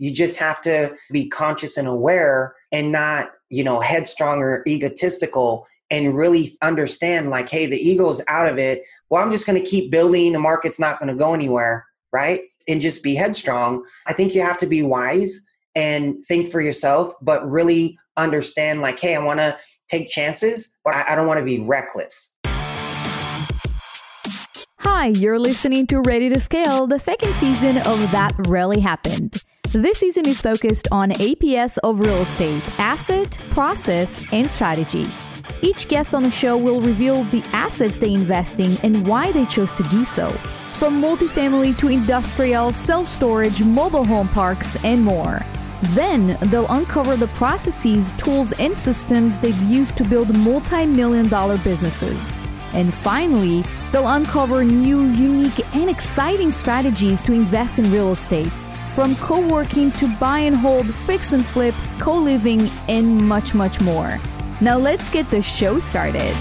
You just have to be conscious and aware and not, you know, headstrong or egotistical and really understand like, hey, the ego's out of it. Well, I'm just going to keep building. The market's not going to go anywhere, right? And just be headstrong. I think you have to be wise and think for yourself, but really understand like, hey, I want to take chances, but I, don't want to be reckless. Hi, you're listening to Ready to Scale, the second season of That Really Happened. This season is focused on APS of real estate, asset, process, and strategy. Each guest on the show will reveal the assets they invest in and why they chose to do so. From multifamily to industrial, self storage, mobile home parks, and more. Then they'll uncover the processes, tools, and systems they've used to build multi million dollar businesses. And finally, they'll uncover new, unique, and exciting strategies to invest in real estate. From co working to buy and hold, fix and flips, co living, and much, much more. Now let's get the show started.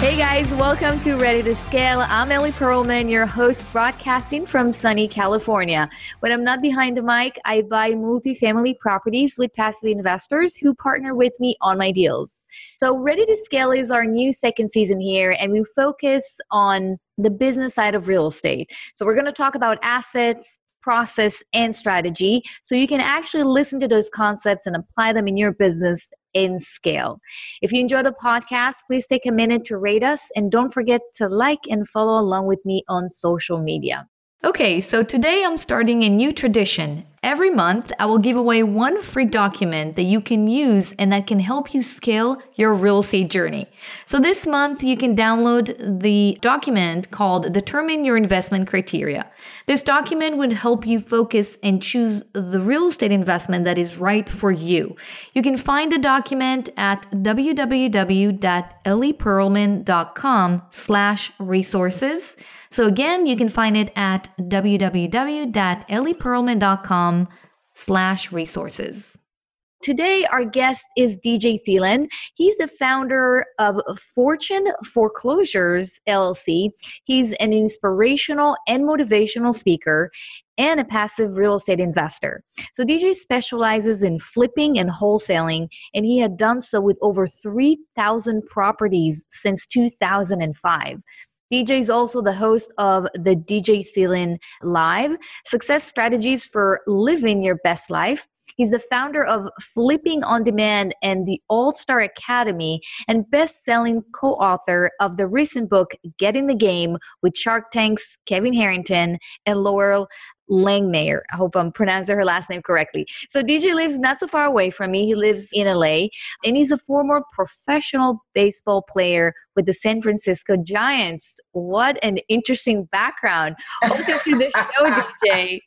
Hey guys, welcome to Ready to Scale. I'm Ellie Perlman, your host, broadcasting from sunny California. When I'm not behind the mic, I buy multifamily properties with passive investors who partner with me on my deals. So, Ready to Scale is our new second season here, and we focus on the business side of real estate. So, we're going to talk about assets, process, and strategy. So you can actually listen to those concepts and apply them in your business in scale. If you enjoy the podcast, please take a minute to rate us and don't forget to like and follow along with me on social media. Okay, so today I'm starting a new tradition. Every month, I will give away one free document that you can use and that can help you scale your real estate journey. So this month, you can download the document called Determine Your Investment Criteria. This document would help you focus and choose the real estate investment that is right for you. You can find the document at www.ellieperlman.com slash resources. So again, you can find it at www.ellieperlman.com slash resources. Today, our guest is DJ Thielen. He's the founder of Fortune Foreclosures LLC. He's an inspirational and motivational speaker and a passive real estate investor. So, DJ specializes in flipping and wholesaling, and he had done so with over 3,000 properties since 2005. DJ is also the host of the DJ Thielen Live Success Strategies for Living Your Best Life. He's the founder of Flipping on Demand and the All Star Academy, and best selling co author of the recent book Get in the Game with Shark Tank's Kevin Harrington and Loral Langemeier. I hope I'm pronouncing her last name correctly. So DJ lives not so far away from me. He lives in LA and he's a former professional baseball player with the San Francisco Giants. What an interesting background. Welcome to the show, DJ.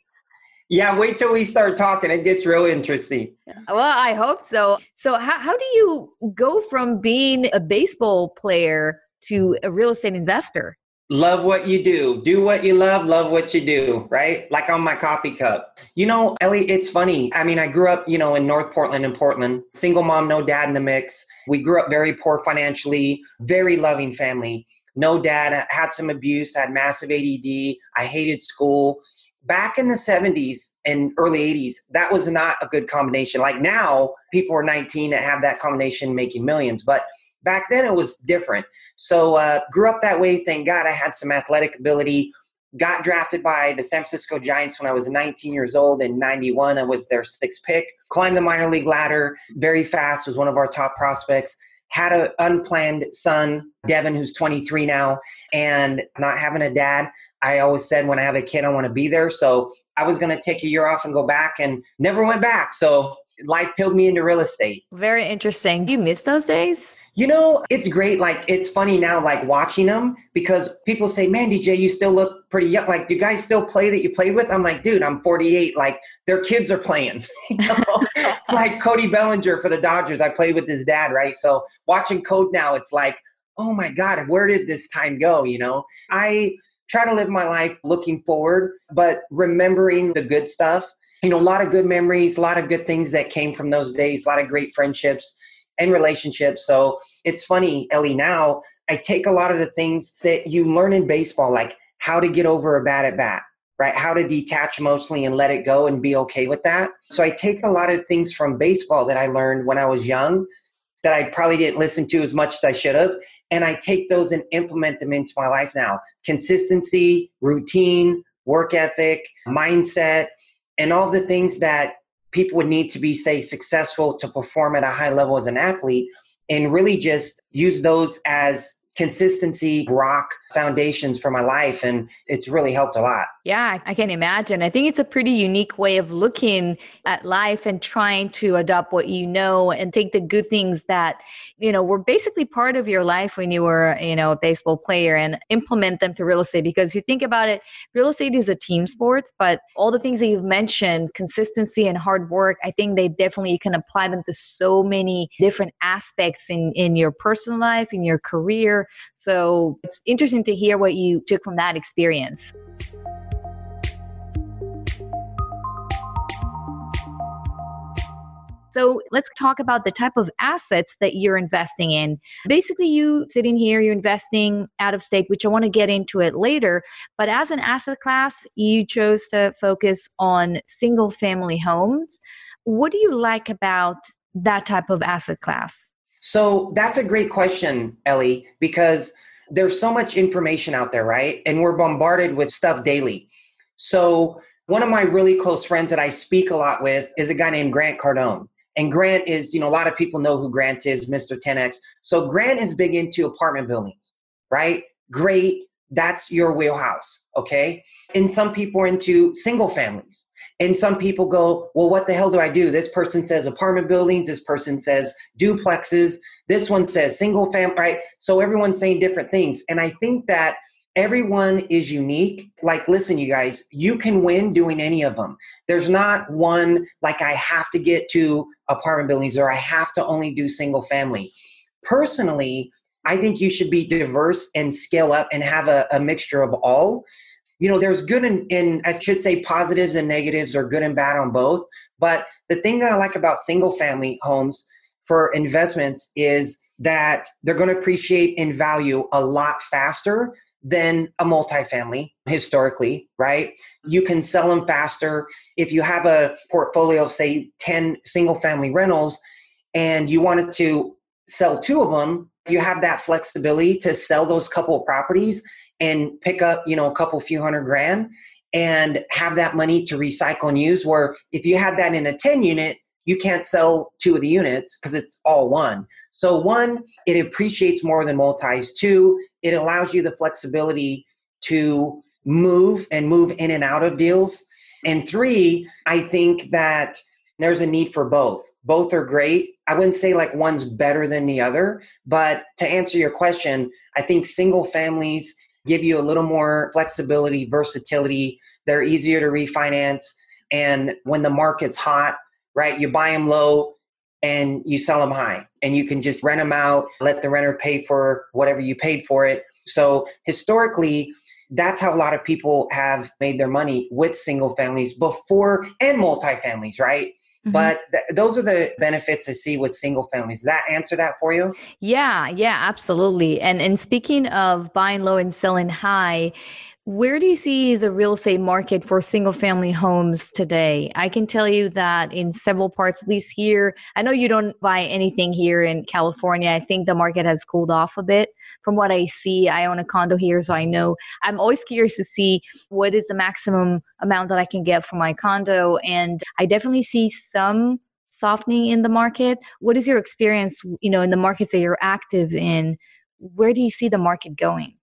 Yeah, wait till we start talking. It gets real interesting. Well, I hope so. So, how, how do you go from being a baseball player to a real estate investor? Love what you do. Do what you love love what you do right? Like on my coffee cup. You know ellie it's funny. I mean i grew up you know in north portland in portland. Single mom no dad in the mix. We grew up very poor financially very loving family. No dad. Had some abuse. Had massive ADD i hated school. Back in the 70s and early 80s that was not a good combination. Like now people are 19 that have that combination making millions but back then it was different. So uh, grew up that way. Thank God I had some athletic ability. Got drafted by the San Francisco Giants when I was 19 years old. In 91, I was their sixth pick. Climbed the minor league ladder very fast, was one of our top prospects. Had an unplanned son, Devin, who's 23 now, and not having a dad. I always said when I have a kid, I want to be there. So I was going to take a year off and go back and never went back. So life peeled me into real estate. Very interesting. Do you miss those days? You know, it's great. Like, it's funny now, like watching them because people say, man, DJ, you still look pretty young. Like, do you guys still play that you played with? I'm like, dude, I'm 48. Like, their kids are playing. like Cody Bellinger for the Dodgers. I played with his dad, right? So watching Code now, it's like, oh my God, where did this time go? You know, I try to live my life looking forward, but remembering the good stuff. You know, a lot of good memories, a lot of good things that came from those days, a lot of great friendships and relationships. So it's funny, Ellie, now I take a lot of the things that you learn in baseball, like how to get over a bat at bat, right? How to detach emotionally and let it go and be okay with that. So I take a lot of things from baseball that I learned when I was young that I probably didn't listen to as much as I should have. And I take those and implement them into my life now. Consistency, routine, work ethic, mindset, and all the things that people would need to be, say, successful to perform at a high level as an athlete, and really just use those as consistency rock foundations for my life and it's really helped a lot. Yeah i can imagine. I think it's a pretty unique way of looking at life and trying to adopt what you know and take the good things that you know were basically part of your life when you were you know a baseball player and implement them to real estate. Because you think about it real estate is a team sport but all the things that you've mentioned consistency and hard work i think they definitely you can apply them to so many different aspects in in your personal life in your career so it's interesting to hear what you took from that experience. So let's talk about the type of assets that you're investing in. Basically, you sitting here, you're investing out of state, which I want to get into it later. But as an asset class, you chose to focus on single family homes. What do you like about that type of asset class? So that's a great question, Ellie, because there's so much information out there, right? And we're bombarded with stuff daily. So one of my really close friends that I speak a lot with is a guy named Grant Cardone. And Grant is, you know, a lot of people know who Grant is, Mr. 10X. So Grant is big into apartment buildings, right? Great. That's your wheelhouse, okay? And some people are into single families. And some people go, well, what the hell do I do? This person says apartment buildings. This person says duplexes. This one says single family, right? So everyone's saying different things. And I think that everyone is unique. Like, listen, you guys, you can win doing any of them. There's not one like I have to get to apartment buildings or I have to only do single family. Personally, I think you should be diverse and scale up and have a, a mixture of all you know there's good and in i should say positives and negatives or good and bad on both but the thing that i like about single family homes for investments is that they're going to appreciate in value a lot faster than a multifamily historically, right? You can sell them faster. If you have a portfolio of, say, 10 single family rentals and you wanted to sell two of them, you have that flexibility to sell those couple of properties and pick up, you know, a couple few hundred grand and have that money to recycle and use. Where if you had that in a 10 unit, you can't sell two of the units because it's all one. So, one, it appreciates more than multis. Two, it allows you the flexibility to move and move in and out of deals. And three, I think that there's a need for both. Both are great. I wouldn't say like one's better than the other, but to answer your question, I think single families give you a little more flexibility, versatility. They're easier to refinance. And when the market's hot, right, you buy them low and you sell them high. And you can just rent them out, let the renter pay for whatever you paid for it. So historically, that's how a lot of people have made their money with single families before and multifamilies, right? Mm-hmm. But th- those are the benefits I see with single families. Does that answer that for you? Yeah, yeah, absolutely. And and speaking of buying low and selling high, where do you see the real estate market for single family homes today? I can tell you that in several parts, at least here, I know you don't buy anything here in California. I think the market has cooled off a bit from what I see. I own a condo here, so I know I'm always curious to see what is the maximum amount that I can get for my condo. And I definitely see some softening in the market. What is your experience, you know, in the markets that you're active in? Where do you see the market going?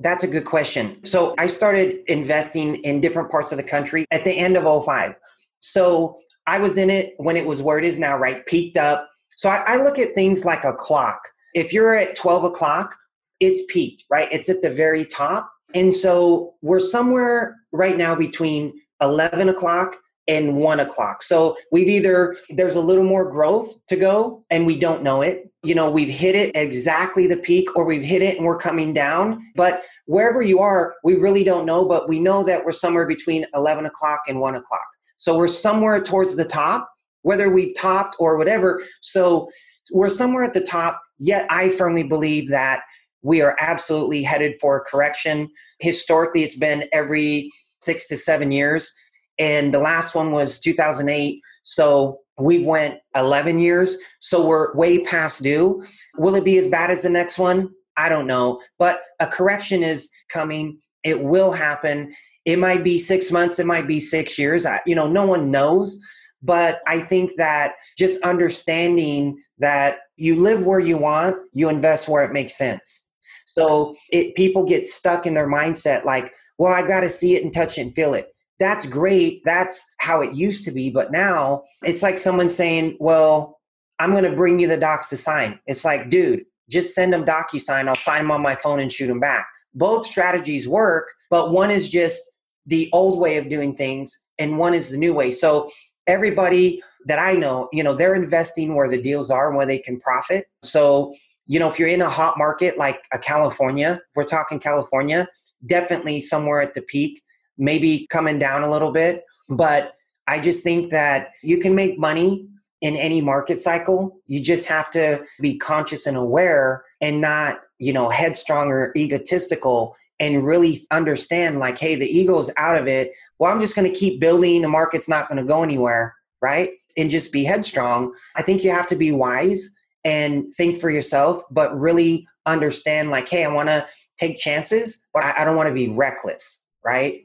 That's a good question. So I started investing in different parts of the country at the end of 05. So I was in it when it was where it is now, right? Peaked up. So I, I look at things like a clock. If you're at 12 o'clock, it's peaked, right? It's at the very top. And so we're somewhere right now between 11 o'clock and one o'clock. So we've either, there's a little more growth to go and we don't know it. You know, we've hit it exactly the peak or we've hit it and we're coming down. But wherever you are, we really don't know. But we know that we're somewhere between 11 o'clock and one o'clock. So we're somewhere towards the top, whether we've topped or whatever. So we're somewhere at the top. Yet I firmly believe that we are absolutely headed for a correction. Historically, it's been every six to seven years. And the last one was 2008. So we went 11 years. So we're way past due. Will it be as bad as the next one? I don't know. But a correction is coming. It will happen. It might be six months. It might be six years. I, you know, no one knows. But I think that just understanding that you live where you want, you invest where it makes sense. So it people get stuck in their mindset like, well, I got to see it and touch it and feel it. That's great. That's how it used to be. But now it's like someone saying, well, I'm going to bring you the docs to sign. It's like, dude, just send them DocuSign. I'll sign them on my phone and shoot them back. Both strategies work, but one is just the old way of doing things and one is the new way. So everybody that I know, you know, they're investing where the deals are and where they can profit. So you know, if you're in a hot market like a California, we're talking California, definitely somewhere at the peak, maybe coming down a little bit. But I just think that you can make money in any market cycle. You just have to be conscious and aware and not, you know, headstrong or egotistical and really understand like, hey, the ego's out of it. Well, I'm just going to keep building. The market's not going to go anywhere, right? And just be headstrong. I think you have to be wise and think for yourself, but really understand like, hey, I want to take chances, but I, I don't want to be reckless, right?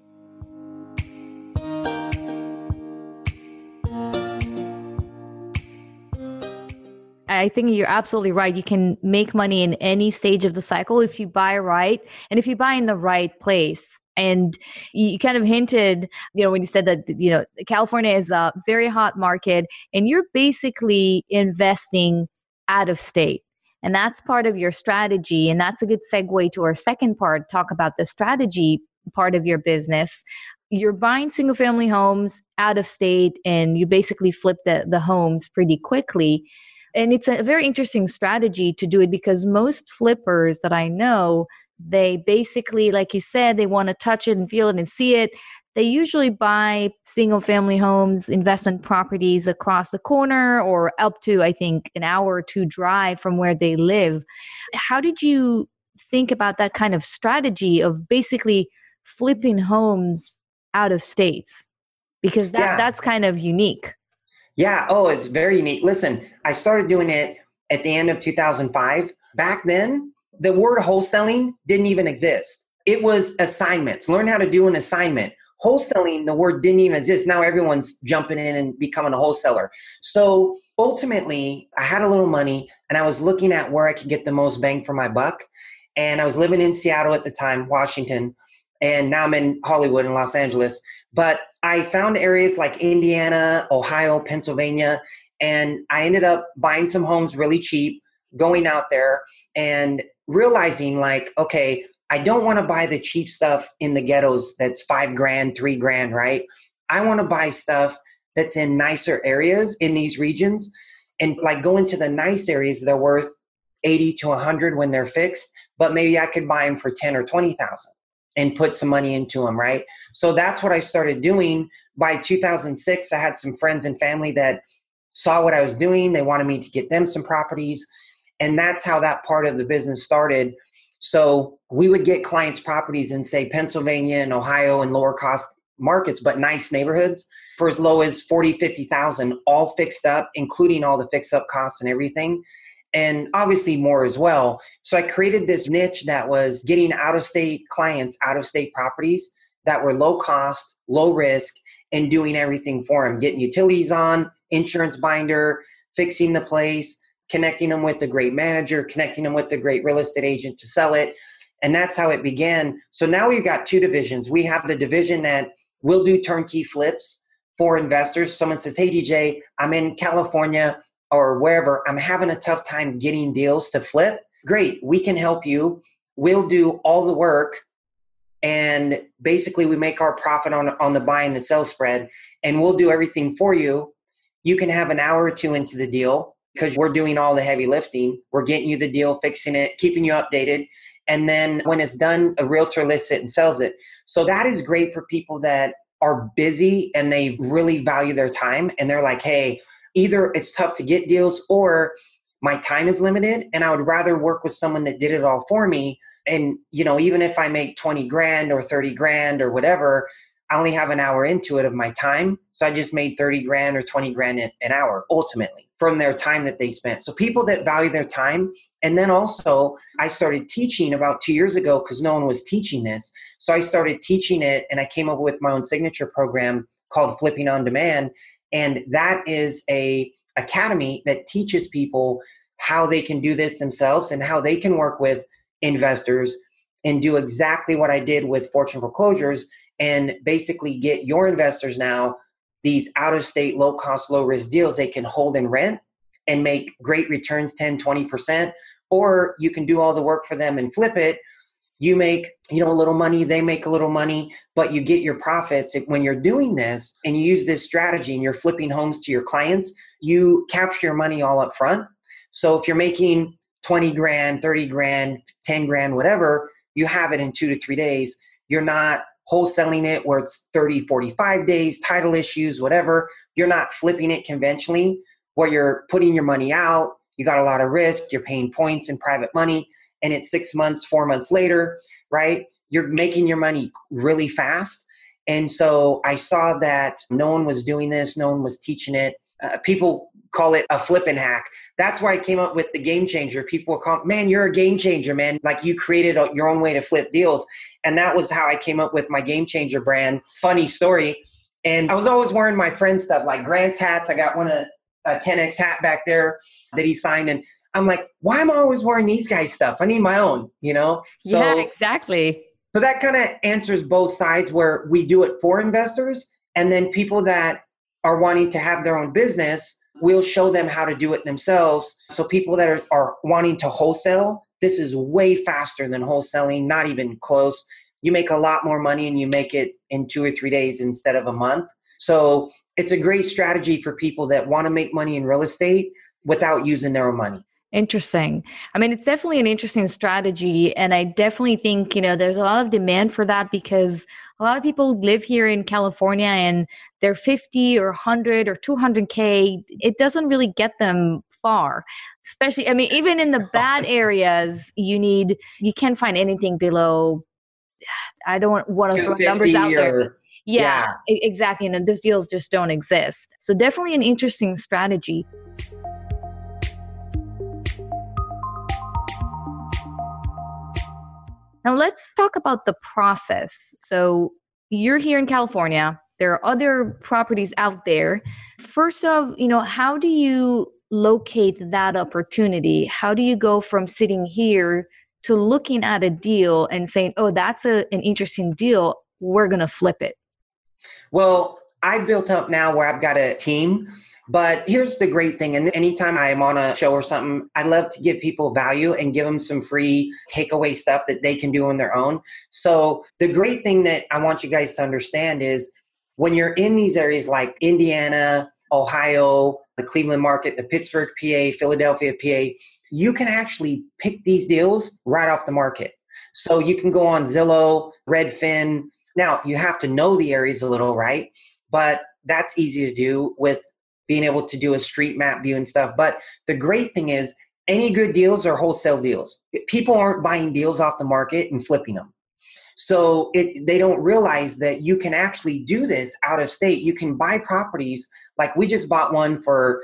I think you're absolutely right. You can make money in any stage of the cycle if you buy right and if you buy in the right place. And you kind of hinted, you know, when you said that, you know, California is a very hot market and you're basically investing out of state. And that's part of your strategy. And that's a good segue to our second part talk about the strategy part of your business. You're buying single family homes out of state and you basically flip the, the homes pretty quickly. And it's a very interesting strategy to do it because most flippers that I know, they basically, like you said, they want to touch it and feel it and see it they usually buy single family homes, investment properties across the corner or up to, I think, an hour or two drive from where they live. How did you think about that kind of strategy of basically flipping homes out of states? Because that, yeah. that's kind of unique. Yeah. Oh, it's very unique. Listen, I started doing it at the end of 2005. Back then, the word wholesaling didn't even exist. It was assignments. Learn how to do an assignment wholesaling the word didn't even exist now everyone's jumping in and becoming a wholesaler so ultimately i had a little money and i was looking at where i could get the most bang for my buck and i was living in seattle at the time washington and now i'm in hollywood in los angeles but i found areas like indiana ohio pennsylvania and i ended up buying some homes really cheap going out there and realizing like okay I don't want to buy the cheap stuff in the ghettos that's five grand, three grand, right? I want to buy stuff that's in nicer areas in these regions and like go into the nice areas they're worth 80 to 100 when they're fixed but maybe i could buy them for 10 or 20000 and put some money into them right? So that's what i started doing. By 2006 i had some friends and family that saw what i was doing. They wanted me to get them some properties and that's how that part of the business started. So we would get clients' properties in, say, Pennsylvania and Ohio and lower cost markets, but nice neighborhoods for as low as 40, 50,000, all fixed up, including all the fix up costs and everything. And obviously more as well. So I created this niche that was getting out of state clients, out of state properties that were low cost, low risk, and doing everything for them, getting utilities on, insurance binder, fixing the place, connecting them with the great manager, connecting them with the great real estate agent to sell it. And that's how it began. So now we've got two divisions. We have the division that will do turnkey flips for investors. Someone says, Hey, DJ, I'm in California or wherever. I'm having a tough time getting deals to flip. Great, we can help you. We'll do all the work. And basically, we make our profit on, on the buy and the sell spread, and we'll do everything for you. You can have an hour or two into the deal because we're doing all the heavy lifting. We're getting you the deal, fixing it, keeping you updated. And then when it's done, a realtor lists it and sells it. So that is great for people that are busy and they really value their time. And they're like, hey, either it's tough to get deals or my time is limited and I would rather work with someone that did it all for me. And, you know, even if I make 20 grand or 30 grand or whatever, I only have an hour into it of my time. So I just made 30 grand or 20 grand an hour ultimately from their time that they spent. So people that value their time. And then also, I started teaching about two years ago because no one was teaching this. So I started teaching it and I came up with my own signature program called Flipping on Demand. And that is a academy that teaches people how they can do this themselves and how they can work with investors and do exactly what I did with Fortune Foreclosures and basically get your investors now these out of state, low cost, low risk deals they can hold and rent and make great returns 10, 20%. Or you can do all the work for them and flip it. You make, you know, a little money, they make a little money, but you get your profits. When you're doing this and you use this strategy and you're flipping homes to your clients, you capture your money all up front. So if you're making 20 grand, 30 grand, 10 grand, whatever, you have it in two to three days. You're not wholesaling it where it's 30, 45 days, title issues, whatever. You're not flipping it conventionally where you're putting your money out. You got a lot of risk. You're paying points and private money. And it's six months, four months later, right? You're making your money really fast. And so I saw that no one was doing this, no one was teaching it. Uh, people call it a flipping hack. That's why I came up with the game changer. People call, man, you're a game changer, man. Like you created a, your own way to flip deals. And that was how I came up with my game changer brand. Funny story. And I was always wearing my friend stuff, like Grant's hats. I got one of a 10X hat back there that he signed. And I'm like, why am I always wearing these guys' stuff? I need my own, you know? So, yeah, exactly. So that kind of answers both sides where we do it for investors and then people that are wanting to have their own business we'll show them how to do it themselves. So people that are, are wanting to wholesale, this is way faster than wholesaling, not even close. You make a lot more money and you make it in two or three days instead of a month. So it's a great strategy for people that want to make money in real estate without using their own money. Interesting. I mean, it's definitely an interesting strategy. And I definitely think, you know, there's a lot of demand for that because a lot of people live here in California and they're 50 or 100 or 200K. It doesn't really get them far. Especially, I mean, even in the bad areas, you need, you can't find anything below, I don't want to throw numbers out there. Yeah, yeah, exactly. And the deals just don't exist. So, definitely an interesting strategy. Now, let's talk about the process. So, you're here in California, there are other properties out there. First of, you know, how do you locate that opportunity? How do you go from sitting here to looking at a deal and saying, "Oh, that's a, an interesting deal. We're going to flip it." Well, I've built up now where I've got a team but here's the great thing. And anytime I'm on a show or something, I love to give people value and give them some free takeaway stuff that they can do on their own. So the great thing that I want you guys to understand is when you're in these areas like Indiana, Ohio, the Cleveland market, the Pittsburgh, PA, Philadelphia, PA, you can actually pick these deals right off the market. So you can go on Zillow, Redfin. Now, you have to know the areas a little, right? But that's easy to do with being able to do a street map view and stuff. But the great thing is, any good deals are wholesale deals. People aren't buying deals off the market and flipping them. So it, they don't realize that you can actually do this out of state. You can buy properties like we just bought one for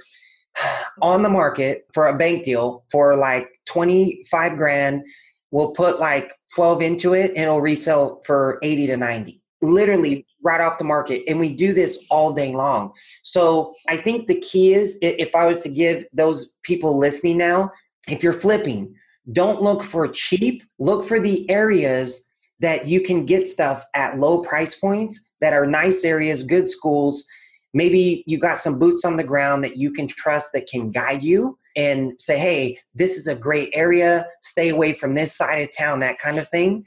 on the market for a bank deal for like 25 grand. We'll put like 12 into it and it'll resell for 80 to 90 literally right off the market and we do this all day long. So i think the key is if i was to give those people listening now if you're flipping don't look for cheap look for the areas that you can get stuff at low price points that are nice areas good schools. Maybe you got some boots on the ground that you can trust that can guide you and say hey this is a great area. Stay away from this side of town that kind of thing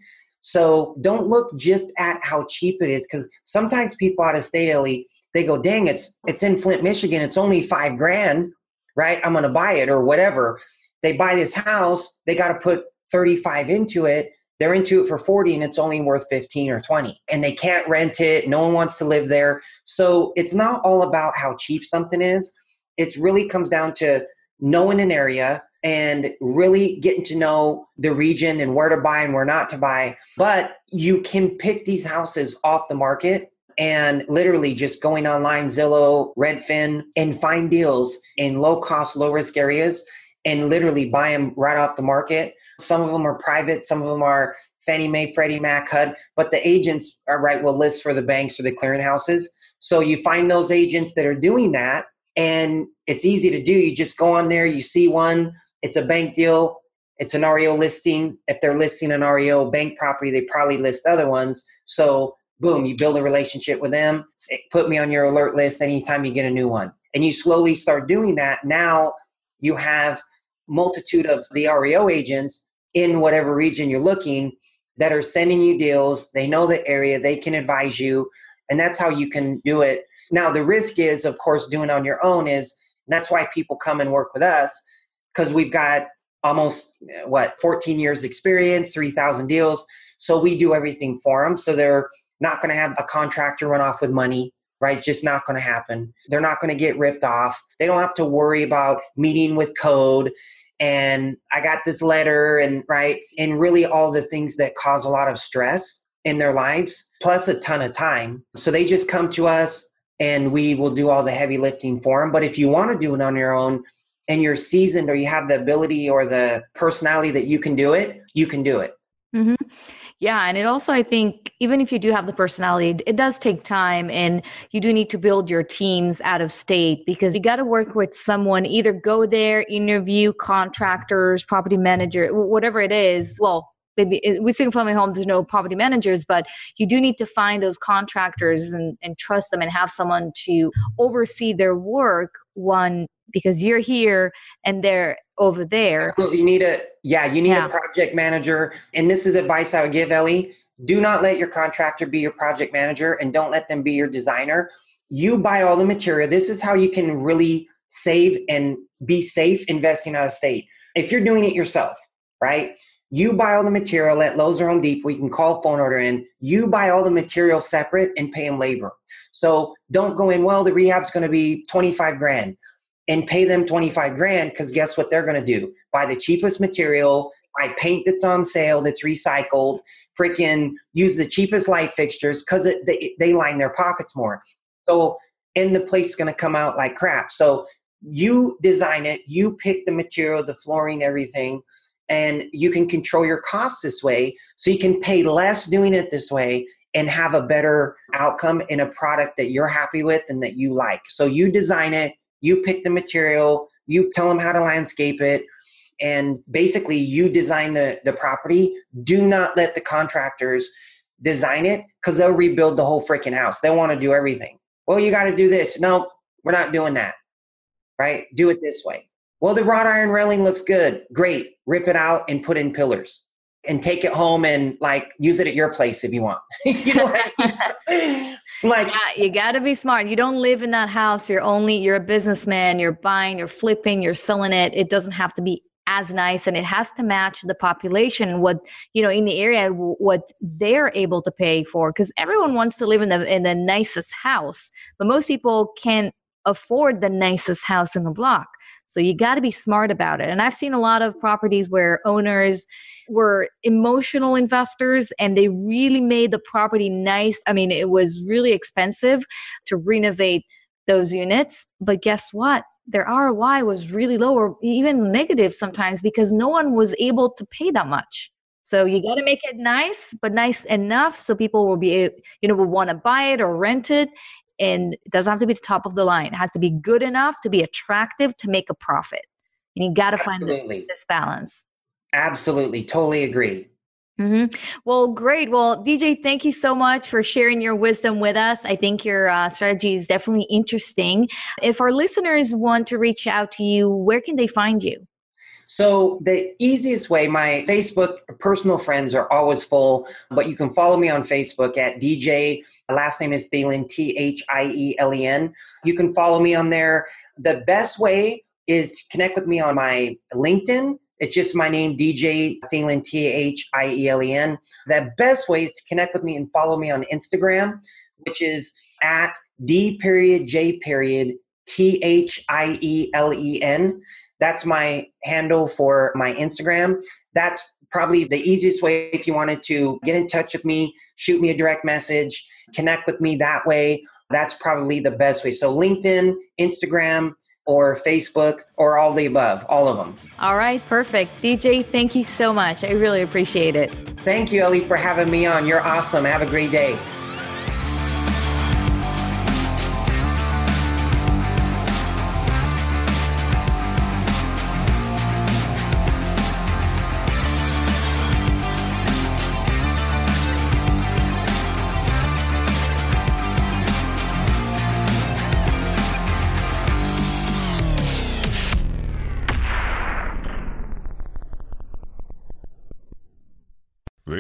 so don't look just at how cheap it is because sometimes people out of state, Ellie, they go, dang, it's it's in Flint, Michigan. It's only five grand, right? I'm gonna buy it or whatever. They buy this house, they gotta put 35 into it. They're into it for 40 and it's only worth 15 or 20. And they can't rent it. No one wants to live there. So it's not all about how cheap something is. It really comes down to knowing an area and really getting to know the region and where to buy and where not to buy. But you can pick these houses off the market and literally just going online, Zillow, Redfin, and find deals in low cost, low risk areas and literally buy them right off the market. Some of them are private, some of them are Fannie Mae, Freddie Mac, HUD, but the agents are right will list for the banks or the clearinghouses. So you find those agents that are doing that and it's easy to do. You just go on there, you see one, it's a bank deal, it's an REO listing. If they're listing an REO bank property, they probably list other ones. So boom, you build a relationship with them, put me on your alert list anytime you get a new one. And you slowly start doing that. Now you have multitude of the REO agents in whatever region you're looking that are sending you deals. They know the area, they can advise you, and that's how you can do it. Now the risk is of course doing on your own is that's why people come and work with us because we've got almost what 14 years experience, 3000 deals. So we do everything for them. So they're not going to have a contractor run off with money right? Just not going to happen. They're not going to get ripped off. They don't have to worry about meeting with code and I got this letter and right and really all the things that cause a lot of stress in their lives plus a ton of time. So they just come to us and we will do all the heavy lifting for them. But if you want to do it on your own and you're seasoned or you have the ability or the personality that you can do it, you can do it. Mm-hmm. Yeah, and it also, I think, even if you do have the personality, it does take time and you do need to build your teams out of state because you got to work with someone, either go there, interview contractors, property manager, whatever it is. Well, maybe with single family homes, there's no property managers, but you do need to find those contractors and, and trust them and have someone to oversee their work. One, because you're here and they're over there. So you need a yeah, you need yeah. a project manager. And this is advice I would give Ellie. Do not let your contractor be your project manager and don't let them be your designer. You buy all the material. This is how you can really save and be safe investing out of state. If you're doing it yourself, right? You buy all the material at Lowe's or Home Depot. You can call phone order in. You buy all the material separate and pay them labor. So don't go in, well, the rehab's going to be 25 grand and pay them 25 grand because guess what they're going to do? Buy the cheapest material, buy paint that's on sale that's recycled, freaking use the cheapest light fixtures because they, they line their pockets more. So, and the place is going to come out like crap. So, you design it, you pick the material, the flooring, everything, and you can control your costs this way. So, you can pay less doing it this way and have a better outcome in a product that you're happy with and that you like. So, you design it, you pick the material, you tell them how to landscape it, and basically you design the, the property. Do not let the contractors design it because they'll rebuild the whole freaking house. They want to do everything. Well, you got to do this. No, we're not doing that. Right? Do it this way. Well, the wrought iron railing looks good. Great. Rip it out and put in pillars and take it home and like use it at your place if you want. you know, like yeah, you got to be smart. You don't live in that house. You're only you're a businessman. You're buying, you're flipping, you're selling it. It doesn't have to be as nice and it has to match the population what you know in the area what they're able to pay for because everyone wants to live in the in the nicest house but most people can't afford the nicest house in the block so you got to be smart about it. And I've seen a lot of properties where owners were emotional investors and they really made the property nice. I mean, it was really expensive to renovate those units. But guess what? Their ROI was really low or even negative sometimes because no one was able to pay that much. So you got to make it nice, but nice enough so people will be, you know, will want to buy it or rent it and it doesn't have to be the top of the line. It has to be good enough to be attractive to make a profit. And you got to find this balance. Absolutely. Totally agree. Mm-hmm. Well, great. Well, DJ, thank you so much for sharing your wisdom with us. I think your uh, strategy is definitely interesting. If our listeners want to reach out to you, where can they find you? So the easiest way, my Facebook personal friends are always full, but you can follow me on Facebook at DJ. Last name is Thielen, T H I E L E N. You can follow me on there. The best way is to connect with me on my LinkedIn. It's just my name, DJ Thielen, T H I E L E N. The best way is to connect with me and follow me on Instagram, which is at D period J period T H I E L E N. That's my handle for my Instagram. That's probably the easiest way if you wanted to get in touch with me, shoot me a direct message, connect with me that way. That's probably the best way. So, LinkedIn, Instagram, or Facebook, or all the above, all of them. All right, perfect. DJ, thank you so much. I really appreciate it. Thank you, Ellie, for having me on. You're awesome. Have a great day.